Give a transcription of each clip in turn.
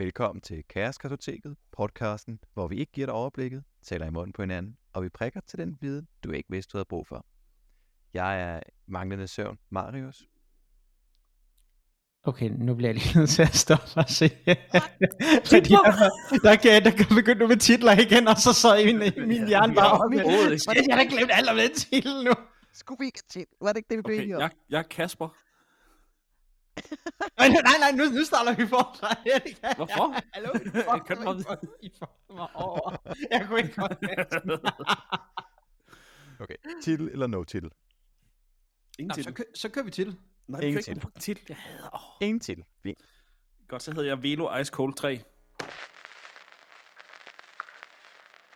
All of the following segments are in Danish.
Velkommen til Kaoskartoteket, podcasten, hvor vi ikke giver dig overblikket, taler i munden på hinanden, og vi prikker til den viden, du ikke vidste, du havde brug for. Jeg er manglende søvn, Marius. Okay, nu bliver jeg lige nødt til at stoppe og se. Fordi der, der, kan, der kan begynde med titler igen, og så så i min, min hjerne bare op. Jeg har da glemt alt om den titel nu. Skulle vi ikke til? Var det ikke det, vi blev Okay, jeg, jeg er Kasper. Nej, nej, nej, nu, nu starter vi forfra. Hvorfor? Hallo? Jeg kan. I fuckede mig over. Jeg kunne ikke. Okay, titel eller no titel? Ingen Nå, så, titel. kø- så kører vi til. Nej, ingen Ingen titel. titel. titel. Jeg hader. Oh. Ingen titel. Godt, så hedder jeg Velo Ice Cold 3.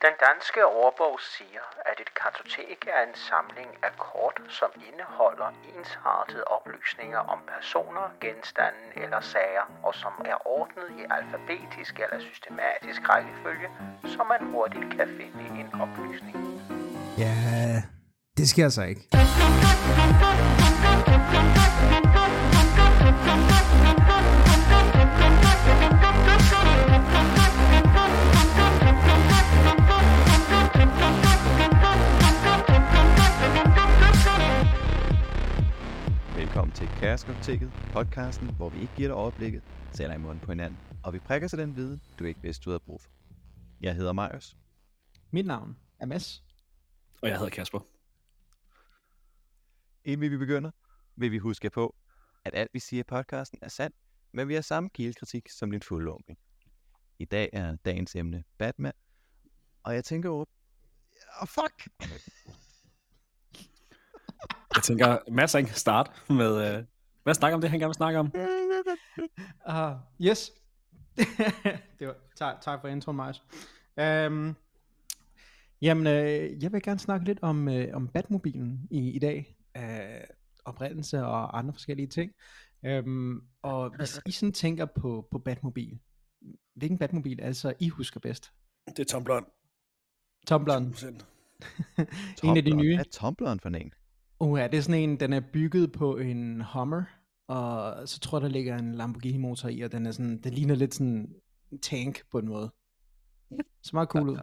Den danske ordbog siger, at et kartotek er en samling af kort, som indeholder ensartede oplysninger om personer, genstande eller sager, og som er ordnet i alfabetisk eller systematisk rækkefølge, så man hurtigt kan finde en oplysning. Ja, det sker så ikke. Kaoskartoteket, podcasten, hvor vi ikke giver dig overblikket, taler i munden på hinanden, og vi prikker til den viden, du ikke vidste, du havde brug for. Jeg hedder Marius. Mit navn er Mads. Og jeg hedder Kasper. Inden vi begynder, vil vi huske på, at alt vi siger i podcasten er sandt, men vi har samme kildekritik som din fulde onkel. I dag er dagens emne Batman, og jeg tænker over... Oh, fuck! Jeg tænker, Mads han kan starte med... Uh, hvad snakker om det, han gerne vil snakke om? Uh, yes. det var, tak, tak for intro, Marius. Um, jamen, øh, jeg vil gerne snakke lidt om, øh, om Batmobilen i, i dag. Uh, oprindelse og andre forskellige ting. Um, og hvis I sådan tænker på, på Batmobil, hvilken Batmobil er det så, I husker bedst? Det er Tom Blond. Tumbleren, en af de nye. Hvad er Tumbleren for en? Uh, ja, det er sådan en, den er bygget på en Hummer, og så tror jeg, der ligger en Lamborghini motor i, og den er sådan, det ligner lidt sådan en tank på en måde. Så meget cool ud.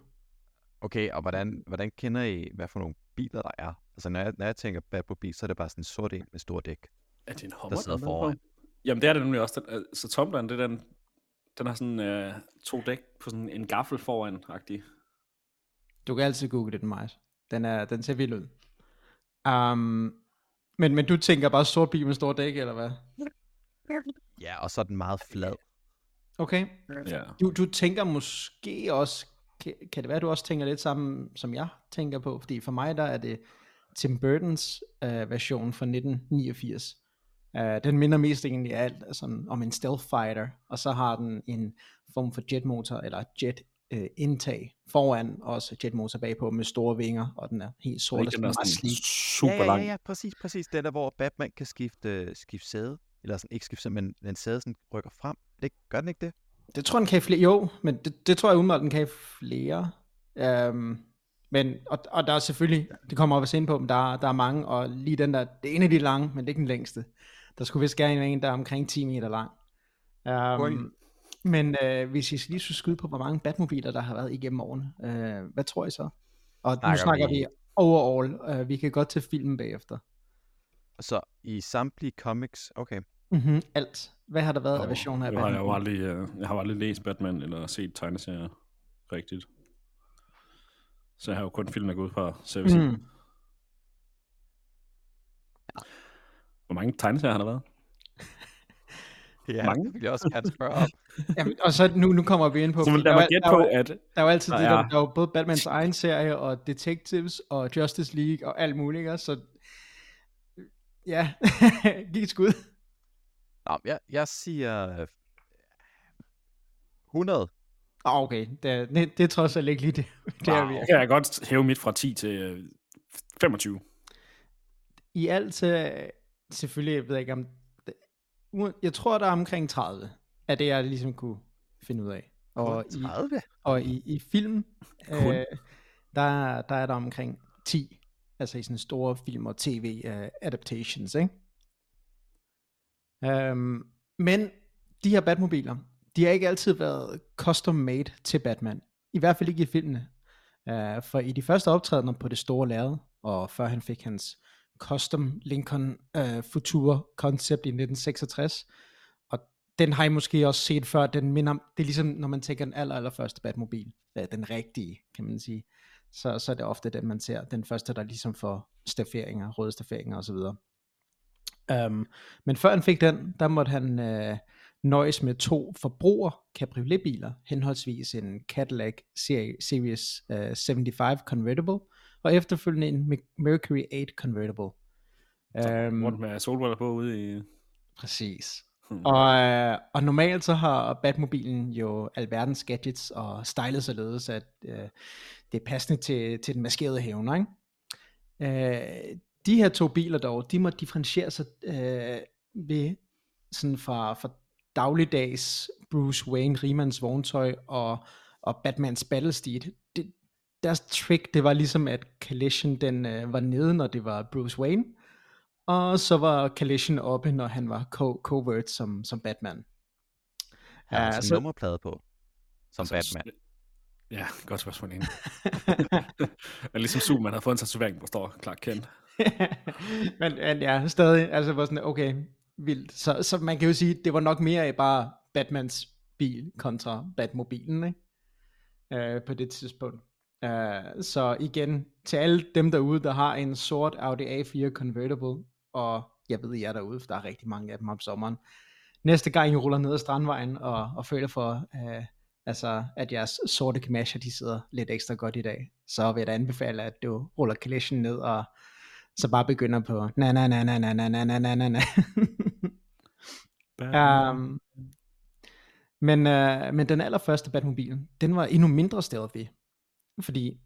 Okay, og hvordan, hvordan kender I, hvad for nogle biler der er? Altså, når jeg, når jeg tænker Batmobil, så er det bare sådan en sort en med stor dæk. Er det en Hummer? sidder er med foran. på? Jamen, det er det nemlig også. Den, øh, så Tom Blond, det er den, den har sådan uh, to dæk på sådan en gaffel foran -agtig. Du kan altid google det, Majs. Den, er, den ser vild ud. Um, men, men du tænker bare sort bil med stor dæk, eller hvad? Ja, og så er den meget flad. Okay. Ja. Du, du tænker måske også, kan, kan det være, du også tænker lidt sammen, som jeg tænker på? Fordi for mig, der er det Tim Burtons øh, version fra 1989. Uh, den minder mest egentlig alt sådan, om en stealth fighter, og så har den en form for jetmotor, eller jet øh, indtag foran, og også jetmotor bagpå med store vinger, og den er helt sort og den sådan er sådan super ja, ja, lang. ja, ja, præcis, præcis. Det er der, hvor Batman kan skifte, skifte sæde. Eller sådan, ikke skifte sæde, men den sæde sådan rykker frem. Det, gør den ikke det? Det tror jeg, den kan flere. Jo, men det, det tror jeg umiddelbart, den kan flere. Um, men, og, og der er selvfølgelig, det kommer op at se ind på, men der, er- der er mange, og lige den der, det er en af de lange, men det er ikke den længste. Der skulle vist gerne en, der er omkring 10 meter lang. Um, men uh, hvis I lige skulle skyde på, hvor mange Batmobiler, der har været igennem årene, uh, hvad tror I så? Og nu Snakker snakker vi- vi overall, uh, vi kan godt til filmen bagefter. Så i samtlige comics, okay. Mm-hmm, alt. Hvad har der været af Og versioner af jeg, har, jeg, har aldrig, øh, jeg har jo aldrig læst Batman eller set tegneserier rigtigt. Så jeg har jo kun filmen, jeg går ud fra. Sige, Mm. hvor mange tegneserier har der været? Ja, Mange? det vil jeg også gerne spørge om. Jamen, og så nu, nu kommer vi ind på... Så vil der er gætte der er på, at Der er jo altid Der det, der, er- der er jo både Batmans egen serie, og Detectives, og Justice League, og alt muligt, ikke? så ja, giv et skud. Nå, jeg, jeg siger øh, 100. Oh, okay, det, det, det er trods alt ikke lige det. det er wow, vi. kan jeg godt hæve mit fra 10 til øh, 25. I alt, øh, selvfølgelig, jeg ved ikke om, jeg tror, der er omkring 30, af det, jeg ligesom kunne finde ud af. Og i, 30? og i, i film, Kun? øh, der, der er der omkring 10, altså i sådan store film og tv uh, adaptations, ikke? Um, men de her Batmobiler, de har ikke altid været custom made til Batman. I hvert fald ikke i filmene. Uh, for i de første optrædener på det store lærred, og før han fik hans custom Lincoln uh, Futura concept i 1966, og den har I måske også set før, den minder, det er ligesom når man tænker den aller, aller første Batmobil, øh, den rigtige, kan man sige, så, så er det ofte den man ser, den første der ligesom får stafferinger, røde stafferinger osv. Um, øhm, men før han fik den, der måtte han uh, nøjes med to forbruger cabrioletbiler, henholdsvis en Cadillac Series uh, 75 Convertible, og efterfølgende en Mercury 8 Convertible. Um, rundt med solbriller på ude i... Præcis. Hmm. Og, øh, og normalt så har Batmobilen jo alverdens gadgets og stylet således, at uh, det er passende til, til den maskerede hævner. Ikke? Uh, de her to biler dog, de må differentiere sig uh, ved sådan fra, fra dagligdags Bruce Wayne, Riemans vogntøj og, og Batmans battlesteed. Det, deres trick, det var ligesom, at Collision den øh, var nede, når det var Bruce Wayne, og så var Collision oppe, når han var co- covert som, som Batman. Han har uh, så... nummerplade på, som altså, Batman. Ja, godt spørgsmål egentlig. er ligesom Superman har fået en tatovering, hvor står Clark Kent. men, men ja, stadig, altså var sådan, okay, vildt. Så, så man kan jo sige, det var nok mere bare Batmans bil kontra Batmobilen, ikke? Uh, på det tidspunkt. Uh, så igen, til alle dem derude, der har en sort Audi A4 Convertible, og jeg ved, I er derude, for der er rigtig mange af dem om sommeren. Næste gang I ruller ned ad Strandvejen og, og føler for, uh, altså, at jeres sorte kamasher, de sidder lidt ekstra godt i dag, så vil jeg da anbefale, at du ruller collision ned og så bare begynder på na na na na na na na na na na. um, men, uh, men den allerførste Batmobil, den var endnu mindre stealthy. Fordi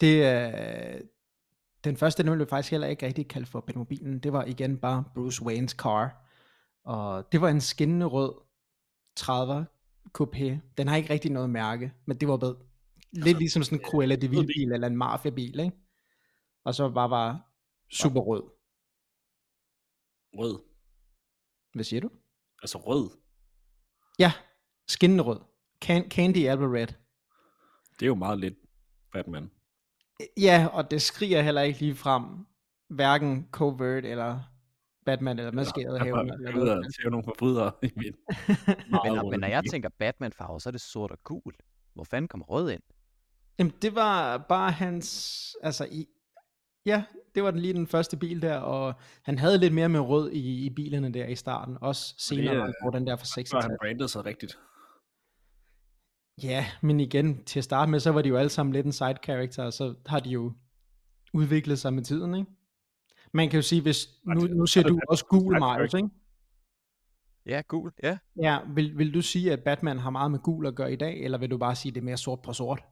det, uh, den første, den blev faktisk heller ikke rigtig kaldt for Batmobilen. Det var igen bare Bruce Waynes car. Og det var en skinnende rød 30 coupé. Den har ikke rigtig noget mærke, men det var bedre. Lidt altså, ligesom sådan en Cruella de Vil bil eller en Mafia bil, ikke? Og så bare var super rød. Rød? Hvad siger du? Altså rød? Ja, skinnende rød. Can- Candy Apple Red. Det er jo meget lidt Batman. Ja, og det skriger heller ikke lige frem, hverken covert eller Batman eller maskeret ja, hævn. Jeg ved, at se nogle forbrydere i min. men, men når jeg tænker Batman farve, så er det sort og gul. Hvor fanden kommer rød ind? Jamen, det var bare hans, altså i, ja, det var den lige den første bil der, og han havde lidt mere med rød i, i bilerne der i starten, også senere, det, hvor den der for 66. han brandede sig rigtigt. Ja, men igen, til at starte med, så var de jo alle sammen lidt en side character, og så har de jo udviklet sig med tiden, ikke? Man kan jo sige, hvis, nu, nu ser du også gul, Marius, ikke? Ja, gul, ja. Ja, vil, vil du sige, at Batman har meget med gul at gøre i dag, eller vil du bare sige, at det er mere sort på sort?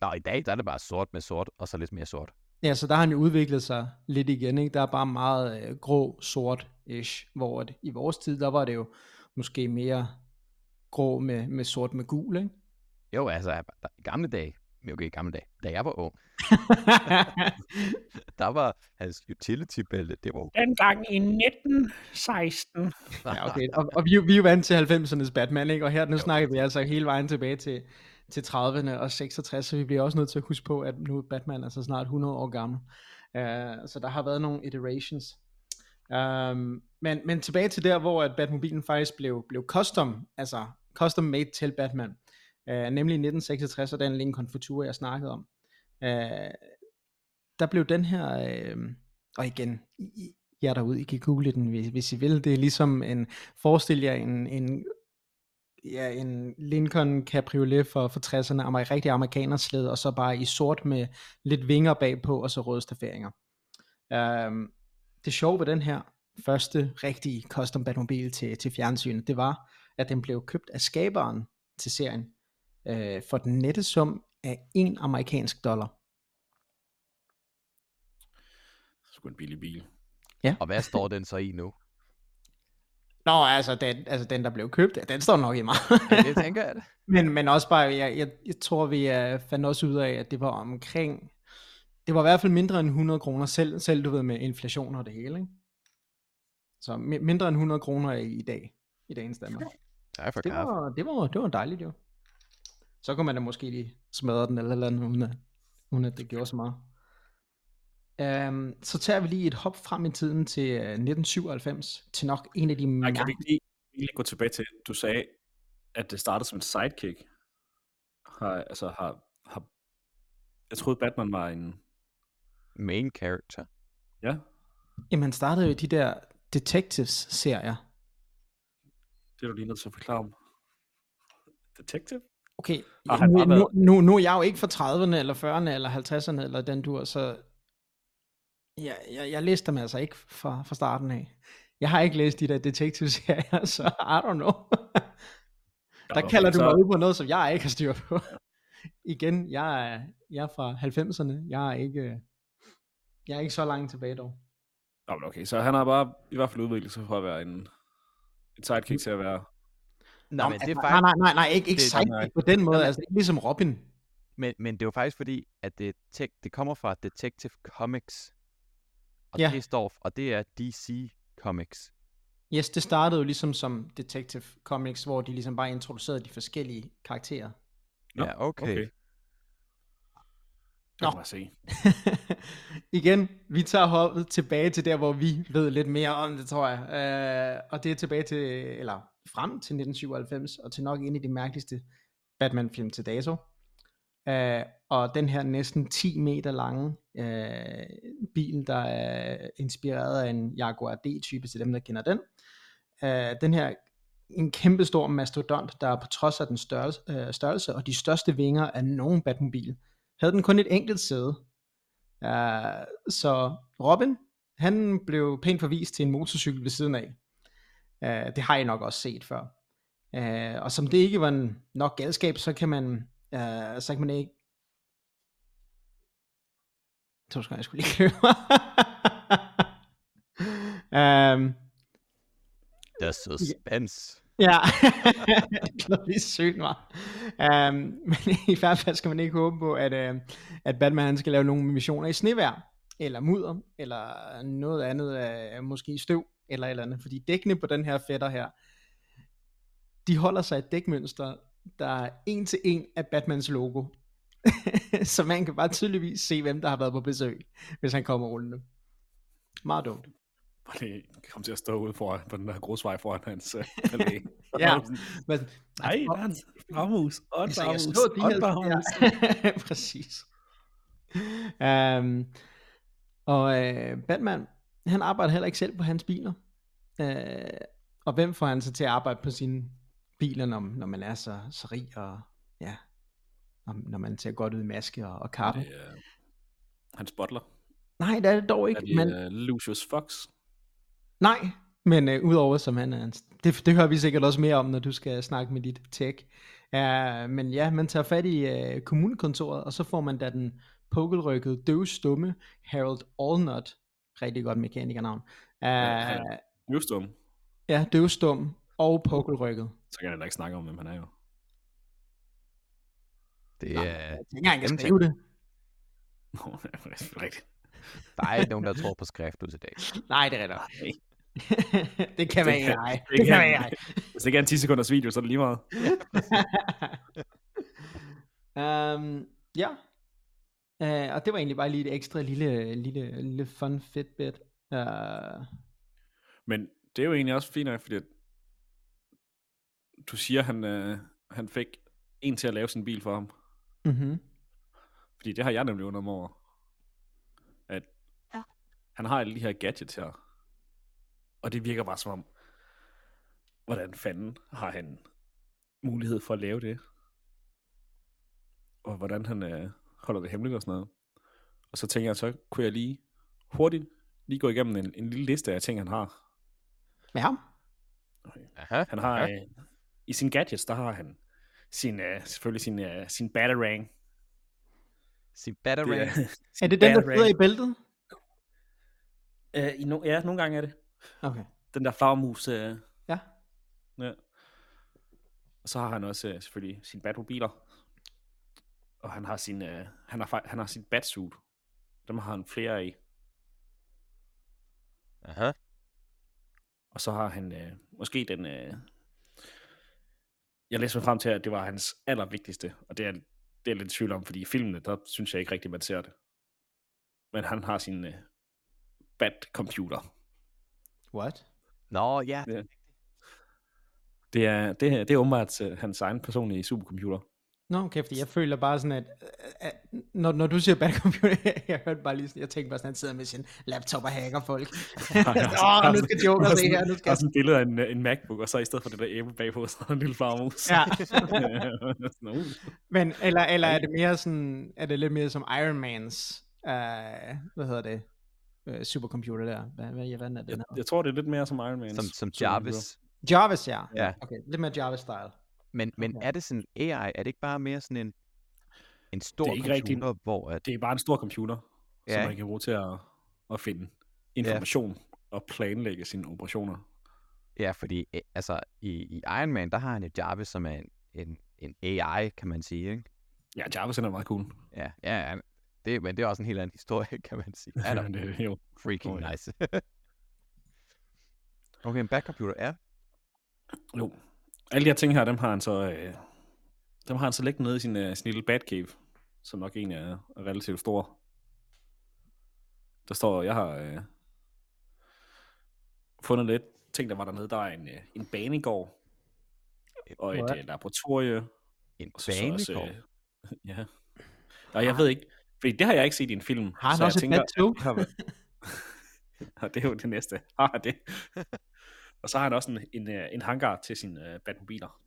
Nå, i dag der er det bare sort med sort, og så lidt mere sort. Ja, så der har han jo udviklet sig lidt igen, ikke? Der er bare meget øh, grå, sort-ish, hvor det, i vores tid, der var det jo måske mere grå med, med sort med gul, ikke? Jo, altså i gamle dage, okay, i gamle dage, da jeg var ung, der var hans utility bælte, det var Dengang i 1916. ja, okay, og, og vi, vi er jo vant til 90'ernes Batman, ikke? Og her, nu jo. snakker vi altså hele vejen tilbage til, til 30'erne og 66, så vi bliver også nødt til at huske på, at nu er Batman altså snart 100 år gammel. Uh, så der har været nogle iterations. Um, men, men tilbage til der, hvor at Batmobilen faktisk blev, blev custom, altså custom made til Batman. Uh, nemlig i 1966, og den Lincoln Futura, jeg snakkede om. Uh, der blev den her, uh, og igen, I, jer derude, I kan google den, hvis, hvis I vil. Det er ligesom en, forestil jer en, en ja, en Lincoln Cabriolet for, for 60'erne, amer, rigtig amerikanersled, og så bare i sort med lidt vinger bagpå, og så røde staferinger. Um, det sjove ved den her første rigtige custom Batmobile til, til fjernsynet, det var, at den blev købt af skaberen til serien, uh, for den nette sum af en amerikansk dollar. Sgu en billig bil. Ja. Og hvad står den så i nu? Nå, altså den, altså den der blev købt, den står nok i mig. ja, det tænker jeg det. Men, men også bare, jeg, jeg, jeg tror vi uh, fandt også ud af, at det var omkring, det var i hvert fald mindre end 100 kroner, selv, selv du ved med inflation og det hele, ikke? Så mindre end 100 kroner i, i dag, i dagens Danmark. Tak for Det kaffe. var, det var, det var dejligt jo. Så kunne man da måske lige smadre den eller eller andet, uden at, uden at det gjorde så meget. Um, så tager vi lige et hop frem i tiden til uh, 1997, til nok en af de Nej, kan vi lige, lige gå tilbage til, du sagde, at det startede som en sidekick. Har, altså, har, har, jeg troede Batman var en, Main character. ja, Jamen, han startede jo i de der Detectives-serier. Det er du lige nødt til at forklare om. Detective? Okay, Har han nu, nu, nu, nu er jeg jo ikke fra 30'erne, eller 40'erne, eller 50'erne, eller den dur, så jeg, jeg, jeg læste dem altså ikke fra, fra starten af. Jeg har ikke læst de der Detectives-serier, så I don't know. Der kalder du så- mig ud på noget, som jeg ikke har styr på. Igen, jeg er, jeg er fra 90'erne. Jeg er ikke, jeg er ikke så langt tilbage dog. Nå, men okay, så han har bare i hvert fald udviklet sig fra at være en, en sidekick til at være... Nå, men det er faktisk... nej, nej, nej, nej, ikke, ikke det- sidekick nej. på den måde. Altså, ikke ligesom Robin. Men, men det er jo faktisk fordi, at det, te- det kommer fra Detective Comics. Og Ja. det står, og det er DC Comics. Yes, det startede jo ligesom som Detective Comics, hvor de ligesom bare introducerede de forskellige karakterer. Nå, ja, okay. okay. Nå. Se. Igen, vi tager hoppet tilbage til der, hvor vi ved lidt mere om det, tror jeg. Uh, og det er tilbage til, eller frem til 1997, og til nok en af de mærkeligste Batman-film til dato. Uh, og den her næsten 10 meter lange uh, bil, der er inspireret af en Jaguar D-type, til dem, der kender den. Uh, den her en kæmpe stor mastodont, der på trods af den størrelse, uh, størrelse og de største vinger af nogen Batmobil, havde den kun et enkelt sæde. Uh, så Robin, han blev pænt forvist til en motorcykel ved siden af. Uh, det har I nok også set før. Uh, og som det ikke var en nok galskab, så kan man, uh, så kan man ikke... Jeg tror sgu, jeg skulle lige købe. um, Der er suspense. Ja, det er lige sygt meget. Um, men i hvert fald skal man ikke håbe på, at, uh, at Batman han skal lave nogle missioner i snevær, eller mudder, eller noget andet, uh, måske støv, eller et eller andet. Fordi dækkene på den her fætter her, de holder sig et dækmønster, der er en til en af Batmans logo. Så man kan bare tydeligvis se, hvem der har været på besøg, hvis han kommer rullende. Meget dumt. Bare lige kom til at stå ude foran, på den der grusvej foran hans øh, palæ. Ja. Men, Nej, der er en flagmus. Og en de og en flagmus. ja, præcis. Um, og uh, Batman, han arbejder heller ikke selv på hans biler. Uh, og hvem får han så til at arbejde på sine biler, når, når man er så, så rig og ja, når, når man ser godt ud i maske og, og kappe? Det er hans butler. Nej, det er det dog Er ikke. det men, uh, Lucius Fox? Nej, men uh, udover som han er, det, det hører vi sikkert også mere om, når du skal snakke med dit tech. Uh, men ja, man tager fat i uh, kommunekontoret, og så får man da den pukkelrykkede, døvstumme Harold Allnut, rigtig godt mekanikernavn. Uh, Ja, Newstorm. ja, døvstum og pukkelrykket. Så kan jeg heller ikke snakke om, hvem han er jo. Det er, Jeg tænker, jeg kan skrive det. Nå, det er rigtigt. Der er ikke nogen, der tror på skrift ud til dag. Nej, det er rigtigt. Det kan man ikke, nej. det Det kan kan- man ikke, nej. Hvis det ikke er en 10 sekunders video, så er det lige meget. um, ja. Uh, og det var egentlig bare lige et ekstra lille, lille, lille fun fitbit. Uh, Men det er jo egentlig også fint nok, fordi at du siger, at han, øh, han fik en til at lave sin bil for ham. mm-hmm. Fordi det har jeg nemlig undret mig over. Han har alle de her gadgets her. Og det virker bare som om, hvordan fanden har han mulighed for at lave det? Og hvordan han øh, holder det hemmeligt og sådan noget. Og så tænker jeg, så kunne jeg lige hurtigt lige gå igennem en, en lille liste af ting, han har. Ja. Aha, Han har, aha. øh, i sin gadgets, der har han sin, øh, selvfølgelig sin, øh, sin batarang. Sin Det batarang. er, Er det den, der sidder i bæltet? Øh, i no, ja, nogle gange er det. Okay. Den der flagmus. Øh, Ja. ja. Og så har han også øh, selvfølgelig sine batmobiler. Og han har sin, øh, han har, han har sin batsuit. Dem har han flere af. Aha. Og så har han øh, måske den, øh, jeg læste mig frem til, at det var hans allervigtigste, og det er, det er jeg lidt i tvivl om, fordi i filmene, der synes jeg ikke rigtigt, man ser det. Men han har sin uh, bad computer. What? Nå, ja. Ja. Det er, det, er- det er åbenbart uh, hans egen personlige supercomputer. Nå, okay, fordi jeg føler bare sådan, at, at når, når du siger bad computer, jeg hørte bare lige sådan, jeg tænkte bare sådan, at han sidder med sin laptop og hacker folk. Åh, nu skal Joker se her, nu Der skal er sådan et billede af en, en MacBook, og så i stedet for det der æble bagpå, så er der en lille farmus. Ja. Uh. Men, eller, eller er det mere sådan, er det lidt mere som Iron Mans, uh, hvad hedder det, uh, supercomputer der, hvad, hvad, hvad er det, den jeg, jeg tror, det er lidt mere som Iron Man. Som, som Jarvis. Jarvis, ja. Ja. Okay, lidt mere Jarvis-style. Men, men Okay. er det sådan AI? Er det ikke bare mere sådan en, en stor Det er ikke computer, rigtigt. hvor at, Det er bare en stor computer, ja. Som man kan bruge til at, at finde information ja. og planlægge sine operationer. ja, fordi eh, altså, i, i Iron Man, der har han jo Jarvis, som er en, en, en AI, kan man sige, ikke? Ja, Jarvis er meget cool. Ja, ja. Det, men det er også en helt anden historie, kan man sige. Han er det, er jo. freaking Åh, ja. nice. okay, en backcomputer, ja. jo. Alle de her ting her, dem har han så, øh, dem har han så liggende nede i sin, øh, sin lille Batcave, som nok egentlig er, er relativt stor. Der står, jeg har øh, fundet lidt ting, der var dernede. Der er en, øh, en banegård, og et øh, laboratorie, En også, banegård. øh, ja. Og jeg ved ikke, fordi det har jeg ikke set i en film. Har han så også jeg et tænker, været- og det er jo det næste. Har det. og så har han også en, en, øh, en hangar til sine uh, Batmobiler.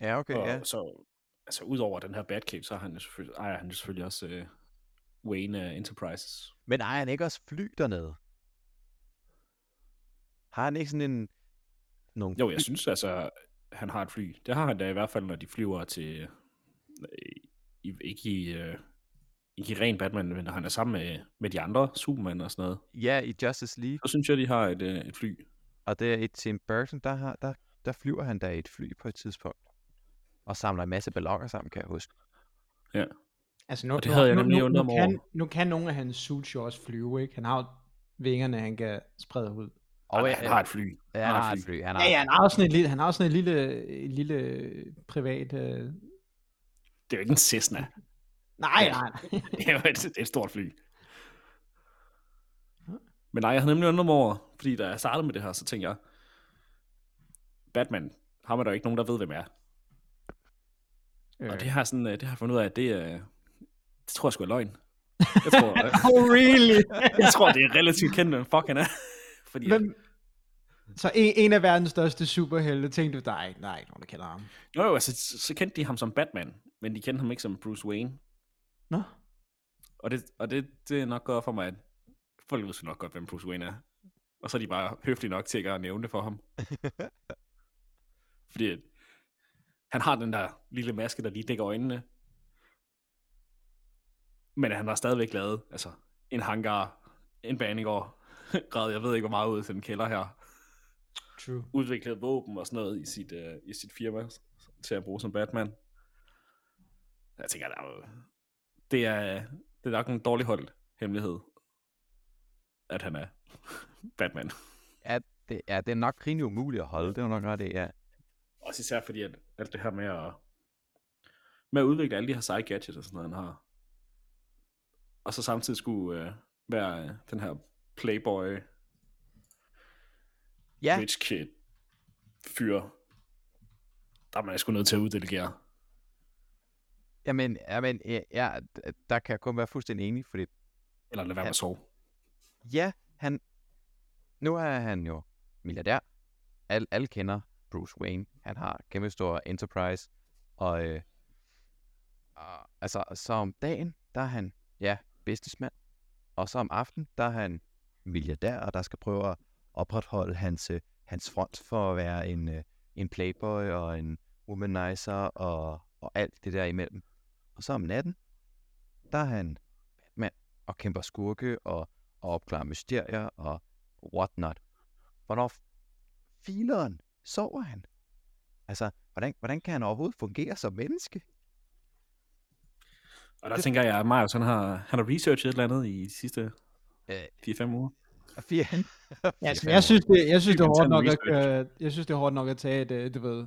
Ja, okay, og ja. så, altså udover den her Batcave, så har han selvfølgelig, ejer han selvfølgelig også uh, Wayne uh, Enterprises. Men ejer han ikke også fly dernede? Har han ikke sådan en... Nogle Jo, jeg fly? synes altså, han har et fly. Det har han da i hvert fald, når de flyver til, øh, i, ikke i, øh, ikke i ren Batman, men når han er sammen med, med de andre Superman og sådan noget. Ja, i Justice League. Så synes jeg, de har et, øh, et fly. Og det er i Tim Burton, der, har, der, der flyver han da i et fly på et tidspunkt. Og samler en masse ballonger sammen, kan jeg huske. Altså nu, Og det nu, havde jeg nu, nemlig nu, nu, mig kan, nu kan nogle af hans suits jo også flyve, ikke? Han har jo vingerne, han kan sprede ud. Og han, han har et fly. Ja, han har et fly. Han har Ja, ja, et han har også sådan et lille, han har også sådan et lille, et lille privat... Øh... Det er jo ikke en Cessna. Nej, nej, nej. det er jo et, et stort fly. Men nej, jeg havde nemlig undret mig over, fordi da jeg startede med det her, så tænkte jeg, Batman, har man der jo ikke nogen, der ved, hvem er. Øh. Og det har, sådan, øh, det har jeg fundet ud af, at det, er, det tror jeg sgu er løgn. Jeg tror, øh, Oh, really? jeg tror det er relativt kendt, hvem fuck han er. Fordi Hvem? Så en, en af verdens største superhelte, tænkte du, er ikke nogen, der kender ham. jo, jo, altså, så, så kendte de ham som Batman, men de kendte ham ikke som Bruce Wayne. Nå? Og det, og det, det er nok godt for mig, at folk ved nok godt, hvem Bruce Wayne er. Og så er de bare høflige nok til ikke at nævne det for ham. Fordi han har den der lille maske, der lige dækker øjnene. Men han har stadigvæk lavet altså, en hangar, en banegård, græd, jeg ved ikke hvor meget ud til den kælder her. True. Udviklet våben og sådan noget i sit, øh, i sit firma til at bruge som Batman. Jeg tænker, der er, det er, det er nok en dårlig holdt hemmelighed, at han er Batman. Ja, det, ja, det er nok rimelig umuligt at holde. Det er nok ret det, ja. Også især fordi, at alt det her med at, med at udvikle alle de her side gadgets og sådan noget, han har. Og så samtidig skulle øh, være øh, den her playboy, Ja, rich kid fyr. Der er man sgu nødt til at uddelegere. Jamen, jamen ja, ja, der kan jeg kun være fuldstændig enig, fordi Eller lade være med at sove. ja, han, nu er han jo milliardær. Al, alle kender Bruce Wayne. Han har kæmpe stor enterprise. Og, øh, og altså, så om dagen, der er han, ja, businessman. Og så om aftenen, der er han milliardær, og der skal prøve at opretholde hans, øh, hans front for at være en, øh, en playboy og en womanizer og, og alt det der imellem. Og så om natten, der er han Batman og kæmper skurke og, og opklarer mysterier og whatnot. Hvornår fileren sover han? Altså, hvordan, hvordan kan han overhovedet fungere som menneske? Og der tænker jeg, at Marius han har, han har researchet et eller andet i de sidste Øh, 4-5 uger. Fire, Ja, fire, altså, jeg synes, det, jeg synes, det er hårdt nok at, øh, jeg synes, det er hårdt nok at tage et, øh, du ved,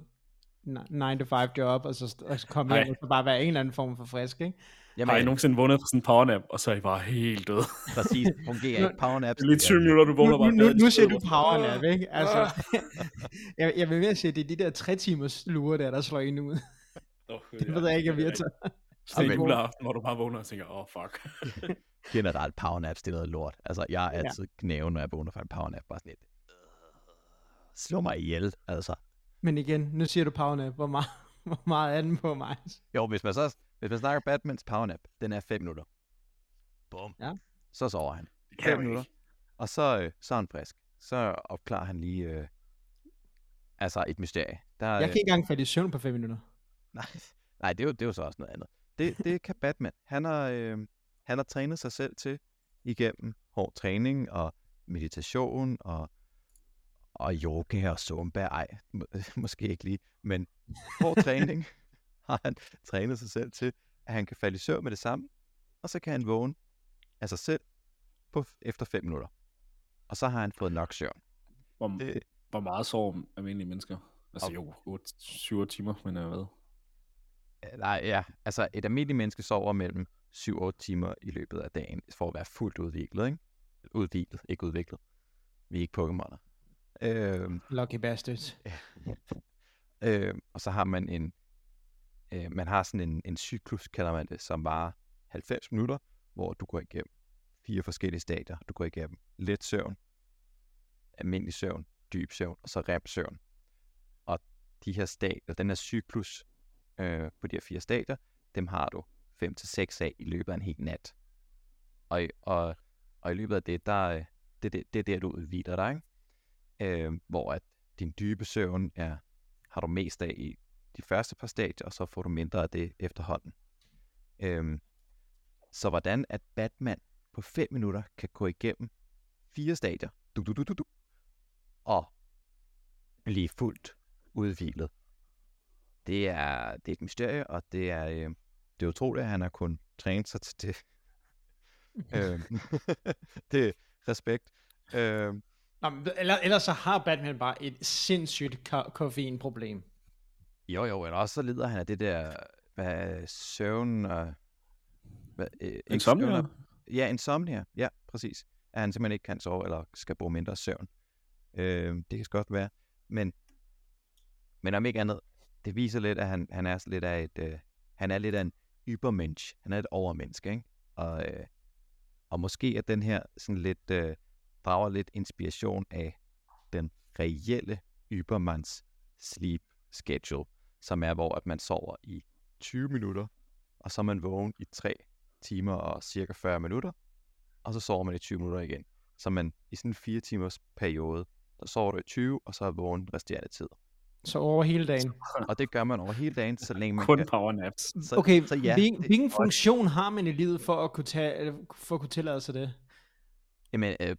9-to-5 job, og så, og så komme hjem, og så bare være en eller anden form for frisk, ikke? Jamen, Har I nogensinde vundet på sådan en powernap, og så er I bare helt døde? præcis, fungerer ikke. Powernaps. Det er lige 20 minutter, du Nu, vågner nu, bare. nu, nu ser stedet, du powernap, ikke? Altså, jeg, jeg vil mere sige, at det er de der 3 timers lurer der, der slår en ud. Åh, Det ved jeg ikke, om vi har taget. Sådan en Amen. juleaften, hvor du bare vågner og tænker, åh oh, fuck. Generelt powernaps, det er noget lort. Altså, jeg er Ja. altid knæven, når jeg vågner fra en powernap. Bare sådan lidt, øh, slå mig ihjel, altså. Men igen, nu siger du powernap, hvor meget, hvor meget er den på mig? Jo, hvis man så hvis man snakker Batmans powernap, den er 5 minutter. Bum. Ja. Så sover han. Det kan 5 man minutter. Og så, øh, så er han frisk. Så opklarer han lige øh, altså et mysterie. Der, Jeg øh, kan ikke engang falde i søvn på 5 minutter. Nej, nej det, er jo, det er jo så også noget andet. Det, det kan Batman. Han har, øh, han har trænet sig selv til igennem hård træning og meditation og, og yoga og zumba. Ej, må, måske ikke lige, men hård træning har han trænet sig selv til, at han kan falde i søvn med det samme, og så kan han vågne af sig selv på, efter 5 minutter. Og så har han fået nok søvn. Hvor, Det, hvor meget sover almindelige mennesker? Altså Og- jo, 7 timer, men jeg ved. Nej, ja. Altså, et almindeligt menneske sover mellem 7-8 timer i løbet af dagen, for at være fuldt udviklet, ikke? Udviklet, ikke udviklet. Vi er ikke Pokémoner. Øhm, Lucky bastards. øhm, og så har man en, øh, man har sådan en, en cyklus, kalder man det, som varer 90 minutter, hvor du går igennem fire forskellige stadier. Du går igennem let søvn, almindelig søvn, dyb søvn, og så rem-søvn. Og de her stadier, den her cyklus øh, på de her fire stadier, dem har du 5-6 af i løbet af en hel nat. Og, i- og, og i løbet af det, der, øh, det, det, det er der, du udvider dig, ikke? Øh, hvor at din dybe søvn er, har du mest af i de første par stadier, og så får du mindre af det efterhånden. Øh, så hvordan at Batman på 5 minutter kan gå igennem fire stadier, du, du, du, du, du, og blive fuldt udvilet. Det er, det er et mysterie, og det er, øh, det er utroligt, at han har kun trænet sig til det. øh, det er respekt. Øh, Nå, men eller, ellers så har Batman bare et sindssygt ko- koffeinproblem. jo, jo, eller også så lider han af det der hvad, søvn og... Hvad, øh, Insomnia? søvn og- Ja, insomnia. Ja, præcis. At han simpelthen ikke kan sove, eller skal bruge mindre søvn. Øh, det kan godt være. Men, men om ikke andet, det viser lidt, at han, han er lidt af et... Øh, han er lidt af en ybermensch. Han er et overmenneske, ikke? Og, øh, og måske at den her sådan lidt... Øh, drager lidt inspiration af den reelle Ybermans sleep schedule, som er, hvor at man sover i 20 minutter, og så er man vågen i 3 timer og cirka 40 minutter, og så sover man i 20 minutter igen. Så man i sådan en 4 timers periode, der sover du i 20, og så er vågen resterende tid. Så over hele dagen. Og det gør man over hele dagen, så længe man Kun kan. powernaps. Så, Okay, så ja, hvilken, det, hvilken funktion har man i livet for at kunne, tage, for at kunne tillade sig det? jamen, øh,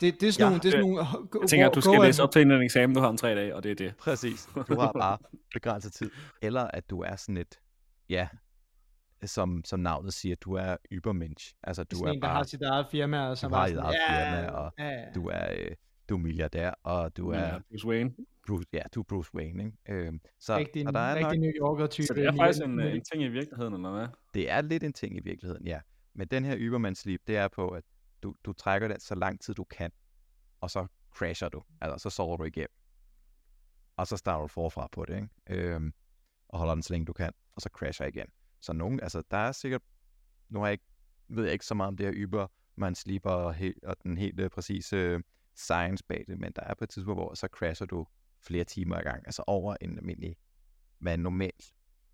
Det, det er sådan Ja, nogle... Det er sådan nogle go- Jeg tænker, at du go- skal go læse op til en eksamen, du har om tre dage, og det er det. Præcis. Du har bare begrænset tid. Eller at du er sådan et, ja, som, som navnet siger, du er ybermensch. Altså, du sådan er en, der bare, har sit eget firma, og så du har dit eget ja, firma, og ja, ja. du er, øh, du er milliardær, og du er, Ja, Bruce Wayne. Bruce, ja, du er Bruce Wayne, ikke? Øhm, så, rigtig, og der er nok, rigtig New Yorker-type. Så det er faktisk en, øh, en ting i virkeligheden, eller hvad? det er lidt en ting i virkeligheden, ja. Men den her ybermann sleep, det er på, at du, du trækker den så lang tid du kan, og så crasher du. Altså, så sover du igennem. Og så starter du forfra på det, ikke? Øhm, og holder den så længe du kan, og så crasher igen. Så nogen, altså, der er sikkert, nu har jeg ikke, ved jeg ikke så meget om det her Uber, man sleeper og, he, og den helt øh, præcise øh, science bag det, men der er på et tidspunkt, hvor så crasher du flere timer ad gang, altså over en almindelig, hvad en normal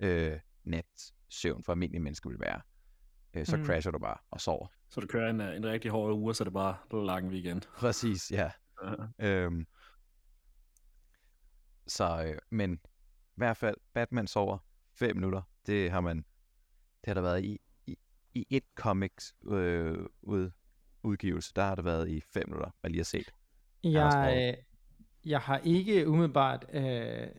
øh, nat søvn for almindelige mennesker vil være. Øh, så Mm. crasher du bare og sover. Så du kører en, øh, en rigtig hård uge, så er det bare lang weekend. Præcis, ja. Øhm, så, øh, men i hvert fald, Batman sover 5 minutter. Det har man, det har der været i, i, i et comics øh, ud, udgivelse, der har det været i 5 minutter, man lige har set. Jeg, jeg har ikke umiddelbart øh,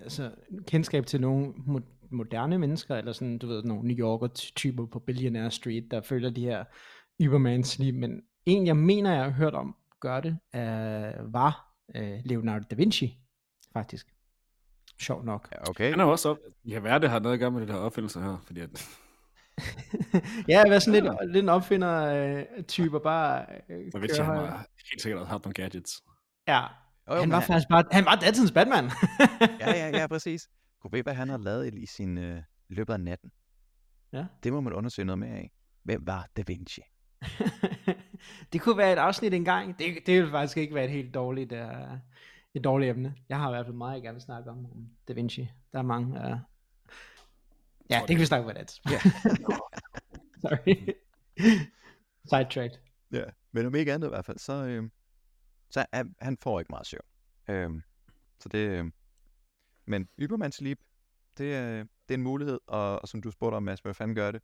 altså, kendskab til nogle mo- moderne mennesker, eller sådan, du ved, nogle New Yorker-typer på Billionaire Street, der følger de her Uberman sleep, men en, jeg mener, jeg har hørt om gøre det, øh, var øh, Leonardo da Vinci, faktisk. Sjovt nok. Ja, okay. Han er også op... Kan være, det har noget at gøre med det der opfindelse her, fordi at... ja, jeg var sådan lidt, lidt en opfinder-typer, bare øh, Så kører jeg, han var helt sikkert også haft nogle gadgets. Ja, Jo, jo, han var faktisk bare, han var datidens Batman. Ja, ja, ja, præcis. Kunne ved, hvad han har lavet i sin øh, løbet af natten? Ja. Det må man undersøge noget mere af. Hvem var Da Vinci? det kunne være et afsnit engang. Det, det ville faktisk ikke være et helt dårligt, uh, et dårligt emne. Jeg har i hvert fald meget, jeg gerne vil snakke om, om Da Vinci. Der er mange... Uh... Ja, det kan vi snakke om det. Ja. Sorry. Sidetracked. Ja, men om ikke andet i hvert fald, så, øh, så er, han får ikke meget søvn. Øh, så det, øh, men Yberman Sleep, det, er, det er en mulighed, og, og som du spurgte om, Mads, hvad fanden gør det?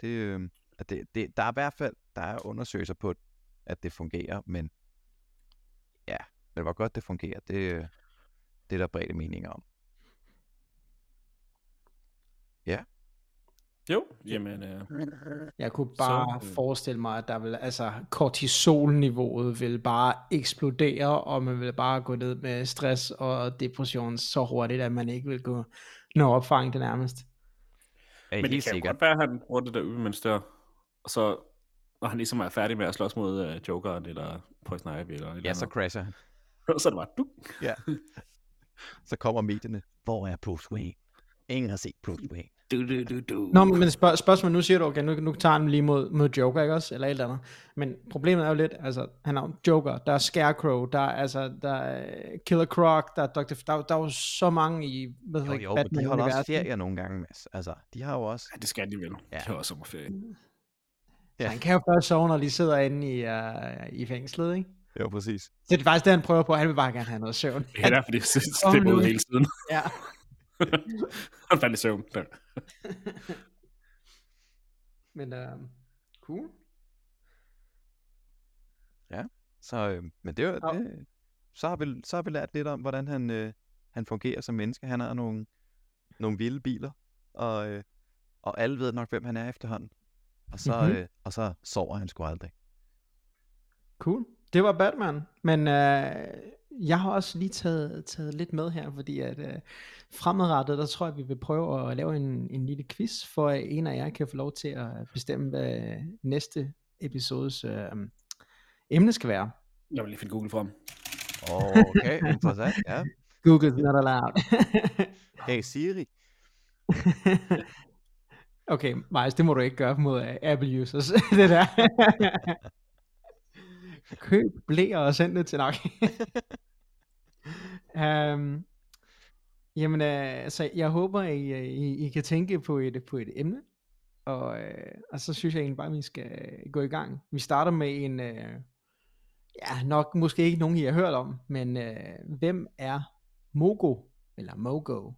Det, øh, det, det, der er i hvert fald der er undersøgelser på, at det fungerer, men ja, men hvor godt det fungerer, det, øh, det er der brede meninger om. Ja. Jo, jamen... Øh, Jeg kunne bare Så, øh, forestille mig, at der vil, altså, kortisolniveauet vil bare eksplodere, og man vil bare gå ned med stress og depression så hurtigt, at man ikke vil kunne nå opfange det nærmest. Men det kan sikkert? godt være, at han bruger det der øbemønster, og så når han ligesom er færdig med at slås mod uh, Jokeren, eller Poison Ivy, eller et Ja, så eller crasher han. så er det bare, du. Ja. så kommer medierne. Hvor er Bruce Wayne? Ingen har set Bruce Wayne. Du, du, du, du. Nå, men spørg- spørgsmålet, nu siger du, okay, nu, nu tager han lige mod, mod Joker, ikke også? Eller et eller andet. Men problemet er jo lidt, altså, han er jo Joker, der er Scarecrow, der er, altså, der er Killer Croc, der er Dr. Der, der er jo så mange i, hvad Jo, hedder jo, men de holder også ferie nogle gange, Mads. Altså, de har jo også... Ja, det skal de vel. Ja. Ja. Det er også sommerferie. Så han kan jo først sove, når de sidder inde i, uh, i fængslet, ikke? Jo, præcis. Så det er faktisk det, han prøver på. Han vil bare gerne have noget søvn. Det er derfor, det, er hele tiden. Ja. Han faldt i søvn. Der. Men uh, cool. Så, øh, men det jo, Ja. det, så, har vi, så har vi lært lidt om, hvordan han, øh, han fungerer som menneske. Han har nogle, nogle vilde biler, og, øh, og alle ved nok, hvem han er efterhånden. Og så, Mhm. mm-hmm. øh, og så sover han sgu aldrig. Cool. Det var Batman. Men uh, jeg har også lige taget, taget lidt med her, fordi at uh, fremadrettet, der tror jeg, vi vil prøve at lave en, en lille quiz, for at en af jer kan få lov til at bestemme, hvad næste episodes uh, emne skal være. Jeg vil lige finde Google frem. Okay, interessant. Ja. Google's not allowed. Hey Siri. okay, Majs, det må du ikke gøre mod uh, Apple users, det der. Køb blæer og send det til nok. Um, jamen, uh, altså, jeg håber, I, øh, I, I kan tænke på et, på et emne, og, uh, og så synes jeg egentlig bare, at vi skal gå i gang. Vi starter med en, uh, ja, nok måske ikke nogen, I har hørt om, men uh, hvem er Mogo, eller Mogo?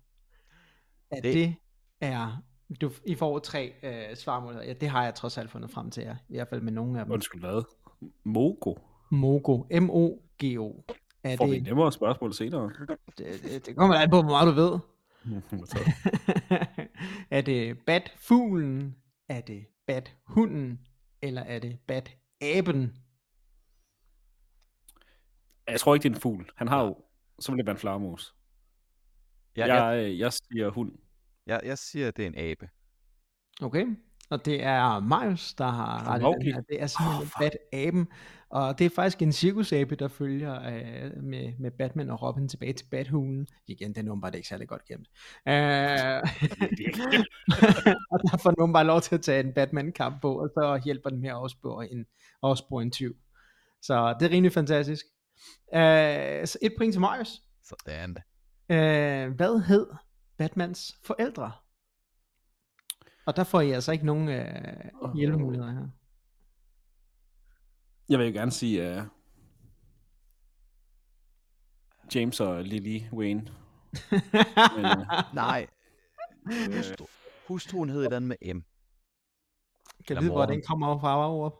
Er det, Det- er, du, I får tre uh, svarmuligheder. Ja, det har jeg trods alt fundet frem til jer, i hvert fald med nogle af dem. Undskyld, hvad? Mogo. Mogo, M-O-G-O. Er Får vi det, nemmere spørgsmål senere? det, det, det kommer an på, hvor meget du ved. Modtaget. er det batfuglen? Er det bathunden? Eller er det bataben? jeg tror ikke, det er en fugl. Han har jo... Så vil det være en flagermus. Ja, Jeg, jeg, jeg, jeg siger hund. jeg, jeg siger, det er en abe. Okay, og det er Marius, der har ret i Okay. den her. Det er simpelthen oh, bataben, og det er faktisk en cirkusabe, der følger øh, med, med Batman og Robin tilbage til Bathulen. Igen, den er åbenbart ikke særlig godt gemt. Øh, og der får nogen bare lov til at tage en Batman-kamp på, og så hjælper den med at afspore en, afspore en tyv. Så det er rimelig fantastisk. Øh, så et point til Marius. Sådan da. Øh, hvad hed Batmans forældre? Og der får I altså ikke nogen øh, hjælpemuligheder her. Jeg vil jo gerne sige uh, James og Lily Wayne. Men, uh, Nej. Hustru, hustruen hed et andet med M. kan Eller vide, hvor den kommer fra op.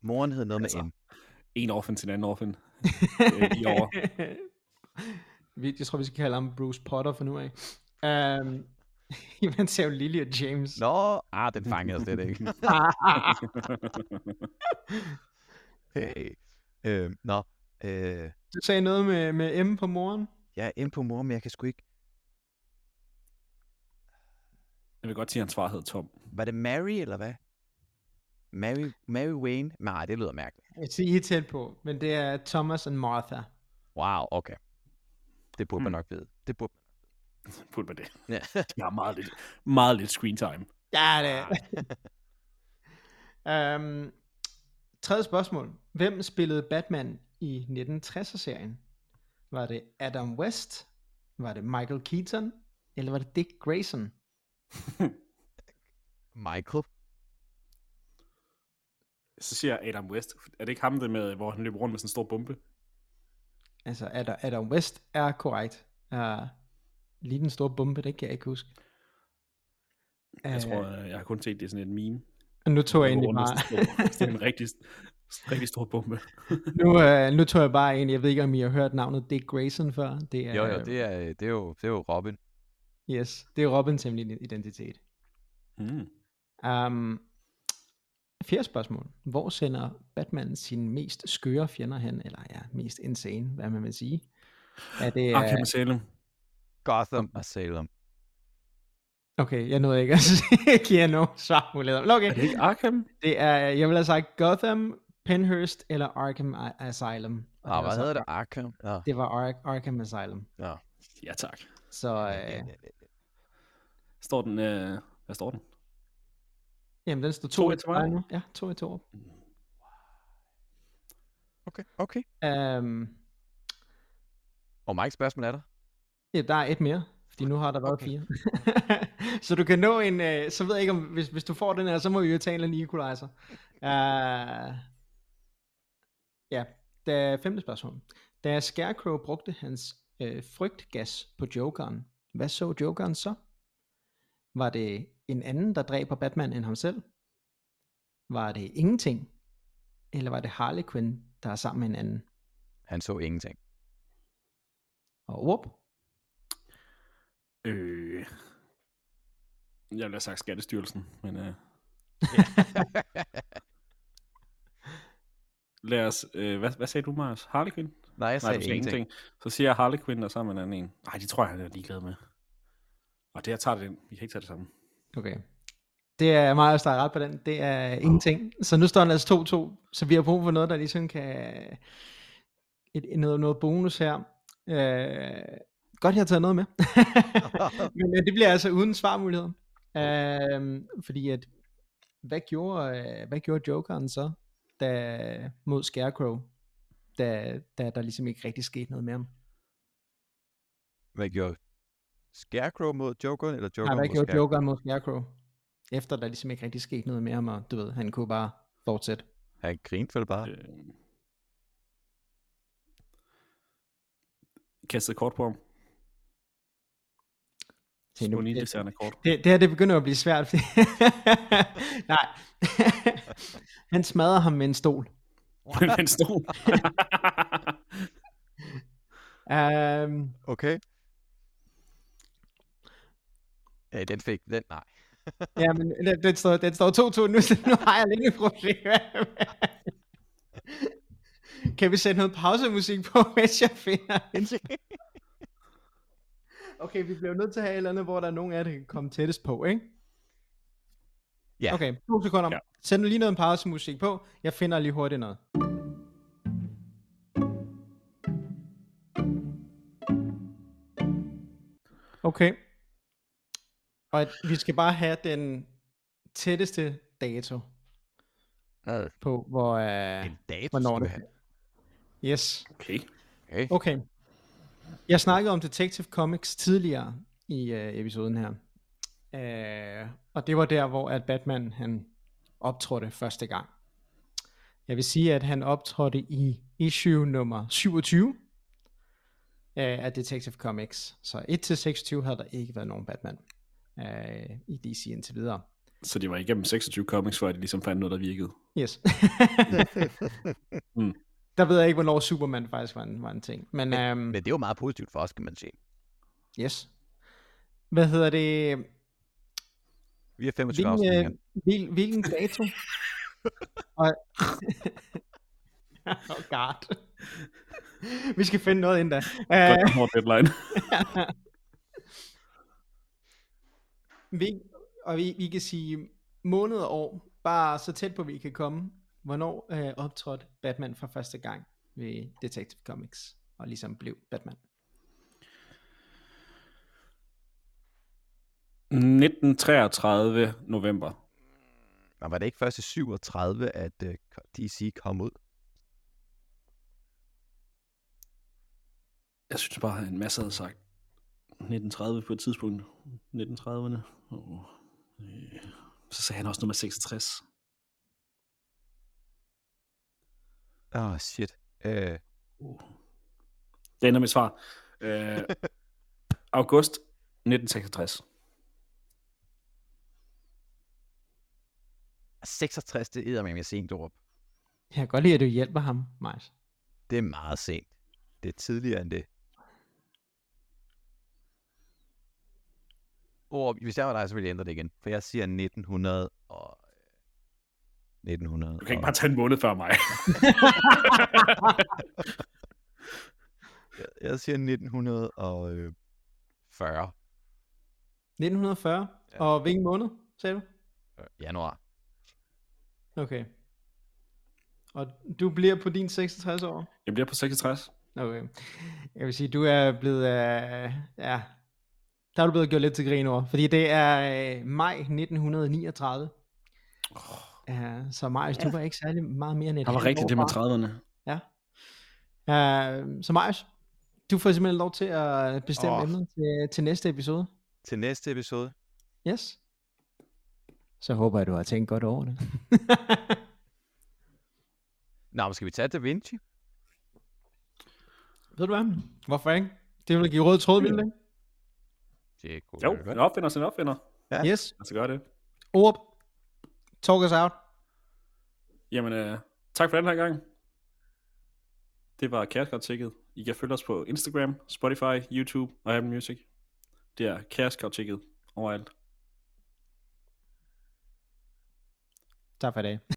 Moren hed noget Altså, med M. en orphan til en anden orphan. øh, over. Vi- Jeg tror, vi skal kalde ham Bruce Potter for nu af. Um, Man ser jo Lily og James. Nå, ah, den fangede jeg slet ikke. hey. Øh, nå, øh, Du sagde noget med, med M på moren. er inde på mor, men jeg kan sgu ikke... Jeg vil godt sige, at hans svar hed Tom. Var det Mary, eller hvad? Mary, Mary Wayne? Nej, det lyder mærkeligt. Jeg siger, I er tæt på, men det er Thomas og Martha. Wow, okay. Det burde man Hmm. nok vide. Det burde Put med det. Ja. Jeg har meget lidt, meget lidt screen time. Ja, det er. um, tredje spørgsmål. Hvem spillede Batman i 1960'er-serien? Var det Adam West? Var det Michael Keaton? Eller var det Dick Grayson? Michael? Så siger jeg Adam West. Er det ikke ham, det med, hvor han løber rundt med sådan en stor bombe? Altså, Adam, Adam West er korrekt. Uh, lige den store bombe, det kan jeg ikke huske. Jeg Øh, tror, øh, jeg har kun set det sådan et meme. Og nu tog jeg egentlig bare... med sådan en rigtig, rigtig stor bombe. nu, øh, nu tog jeg bare en, jeg ved ikke, om I har hørt navnet Dick Grayson før. Det er, Jo, jo, det er, det er, jo, det er jo Robin. Yes, det er Robins hemmelige identitet. Mm. Um, fjerde spørgsmål. Hvor sender Batman sine mest skøre fjender hen? Eller ja, mest insane, hvad man vil sige. Er det, Arkham uh, Asylum. Gotham og Salem. okay, jeg nåede ikke at give nogen svarmuligheder. Men okay, Er det ikke Arkham? det er, jeg vil have sagt Gotham, Penhurst eller Arkham Asylum. Og Ah, hvad hedder det? Arkham? Ja. Det var Ar- Arkham Asylum. ja. Ja, tak. Så øh, Står den, øh, hvad står den? jamen, den står To 2 i i til mig? Ja, 2 i 2. Okay, okay. Um, Og mange spørgsmål er der? Ja, der er et mere, fordi nu har der været Okay. fire. så du kan nå en, øh, så ved jeg ikke om, hvis, hvis du får den her, så må vi jo tage en equalizer. Uh, ja, da, femte spørgsmål. Da Scarecrow brugte hans øh, frygtgas på Jokeren, hvad så Jokeren så? Var det en anden, der dræber Batman end ham selv? Var det ingenting? Eller var det Harley Quinn, der er sammen med en anden? Han så ingenting. Og whoop, Øh, jeg ville have sagt Skattestyrelsen, men øh, lad os, øh, hvad, hvad sagde du, Mars? Harley Quinn? Nej, jeg Nej, sagde sagde ingenting. ingenting. Så siger jeg Harley Quinn, og så er man anden en. Nej, de tror jeg, han er ligeglad med. Og det, jeg tager det ind. Vi kan ikke tage det sammen. Okay. Det er meget, der er ret på den. Det er ingenting. Så nu står den altså 2-2. Så vi har brug for noget, der ligesom kan... Et, noget, noget bonus her. Øh, godt, jeg har taget noget med. Men øh, det bliver altså uden svarmulighed. Øh, fordi at... Hvad gjorde, øh, hvad gjorde Jokeren så da, mod Scarecrow? Da, da der ligesom ikke rigtig skete noget med ham. Hvad gjorde Scarecrow mod Jokeren, eller Joker Nej, hvad mod gjorde Scarecrow? Jokeren mod Scarecrow? Efter der ligesom ikke rigtig skete noget med ham, og du ved, han kunne bare fortsætte. Han grinte vel bare. Øh, kastet kort på ham. Se, nu- ser kort. Det, det her, det begynder at blive svært. Fordi... Nej. han smadrer ham med en stol. Men en stol. Um, Okay. Ja, den fik den, nej. ja, men den, den, står, den står 2-2 nu, så nu har jeg lidt et problem. kan vi sætte noget pausemusik på, mens jeg finder en? Okay, vi bliver nødt til at have et eller andet, hvor der er nogen af jer, der kan komme tættest på, ikke? Ja. Okay, to sekunder. Ja. Sæt nu lige noget pausemusik på. Jeg finder lige hurtigt noget. Okay. Og at vi skal bare have den tætteste dato Hvad? på, hvor... Uh, En dato hvornår det have. Yes. Okay. Okay. Okay. Jeg snakkede om Detective Comics tidligere i øh, episoden her. Øh, og det var der, hvor at Batman han optrådte første gang. Jeg vil sige, at han optrådte i issue nummer 27 øh, af Detective Comics. Så 1-26 havde der ikke været nogen Batman øh, i DC indtil videre. Så det var igennem 26 comics, før de ligesom fandt noget, der virkede. Yes. Mm. Der ved jeg ikke, hvornår Superman faktisk var en, var en ting. Men, øhm, Men det er jo meget positivt for os, kan man sige. Yes. Hvad hedder det? Vi har 25 Hvilken, afsnit øh, hvil, hvilken dato? Og... oh god. Vi skal finde noget ind da. Godt, Uh, deadline. vi, og vi, vi kan sige måned og år, bare så tæt på vi kan komme. Hvornår uh, optrådte Batman for første gang ved Detective Comics, og ligesom blev Batman? 1933 november. Men var det ikke først i 37, at uh, DC kom ud? Jeg synes bare, at en masse havde sagt 1930 på et tidspunkt. 1930'erne. Og, øh, så sagde han også nummer 66. Åh, oh, shit. Uh, Uh. Det ender mit svar. Øh, august 1966. 66, det er med sent ord. Jeg kan godt lide, at du hjælper ham, Majs. Det er meget sent. Det er tidligere end det. Ord, hvis jeg var dig, så ville jeg ændre det igen. For jeg siger 1900 og... 1900 Du kan ikke bare tage en måned før mig. Jeg, jeg siger 1940. 1940. Ja. Og hvilken måned, sagde du? Øh, Januar. Okay. Og du bliver på din 66 år? Jeg bliver på 66. Okay. Jeg vil sige, du er blevet, uh, ja, der er du blevet gjort lidt til grin over, fordi det er uh, maj 1939. Oh, Uh, så Marius, du var ikke særlig meget mere end et der var år det med fra. 30'erne. Uh, så Marius, du får simpelthen lov til at bestemme oh. emnet til, til næste episode. Til næste episode. Yes. Så håber jeg, du har tænkt godt over det. Nå, men skal vi tage Da Vinci? Ved du hvad? Hvorfor ikke? Det vil give rød tråd, vil det ikke? Det Jo, være godt. en opfinder, så en opfinder. Ja. Yes. Lad os gøre det. Orb. Talk us out. Jamen, øh, tak for den her gang. Det var Kæreskabtikket. I kan følge os på Instagram, Spotify, YouTube og Apple Music. Det er Kæreskabtikket overalt. Tak for i dag.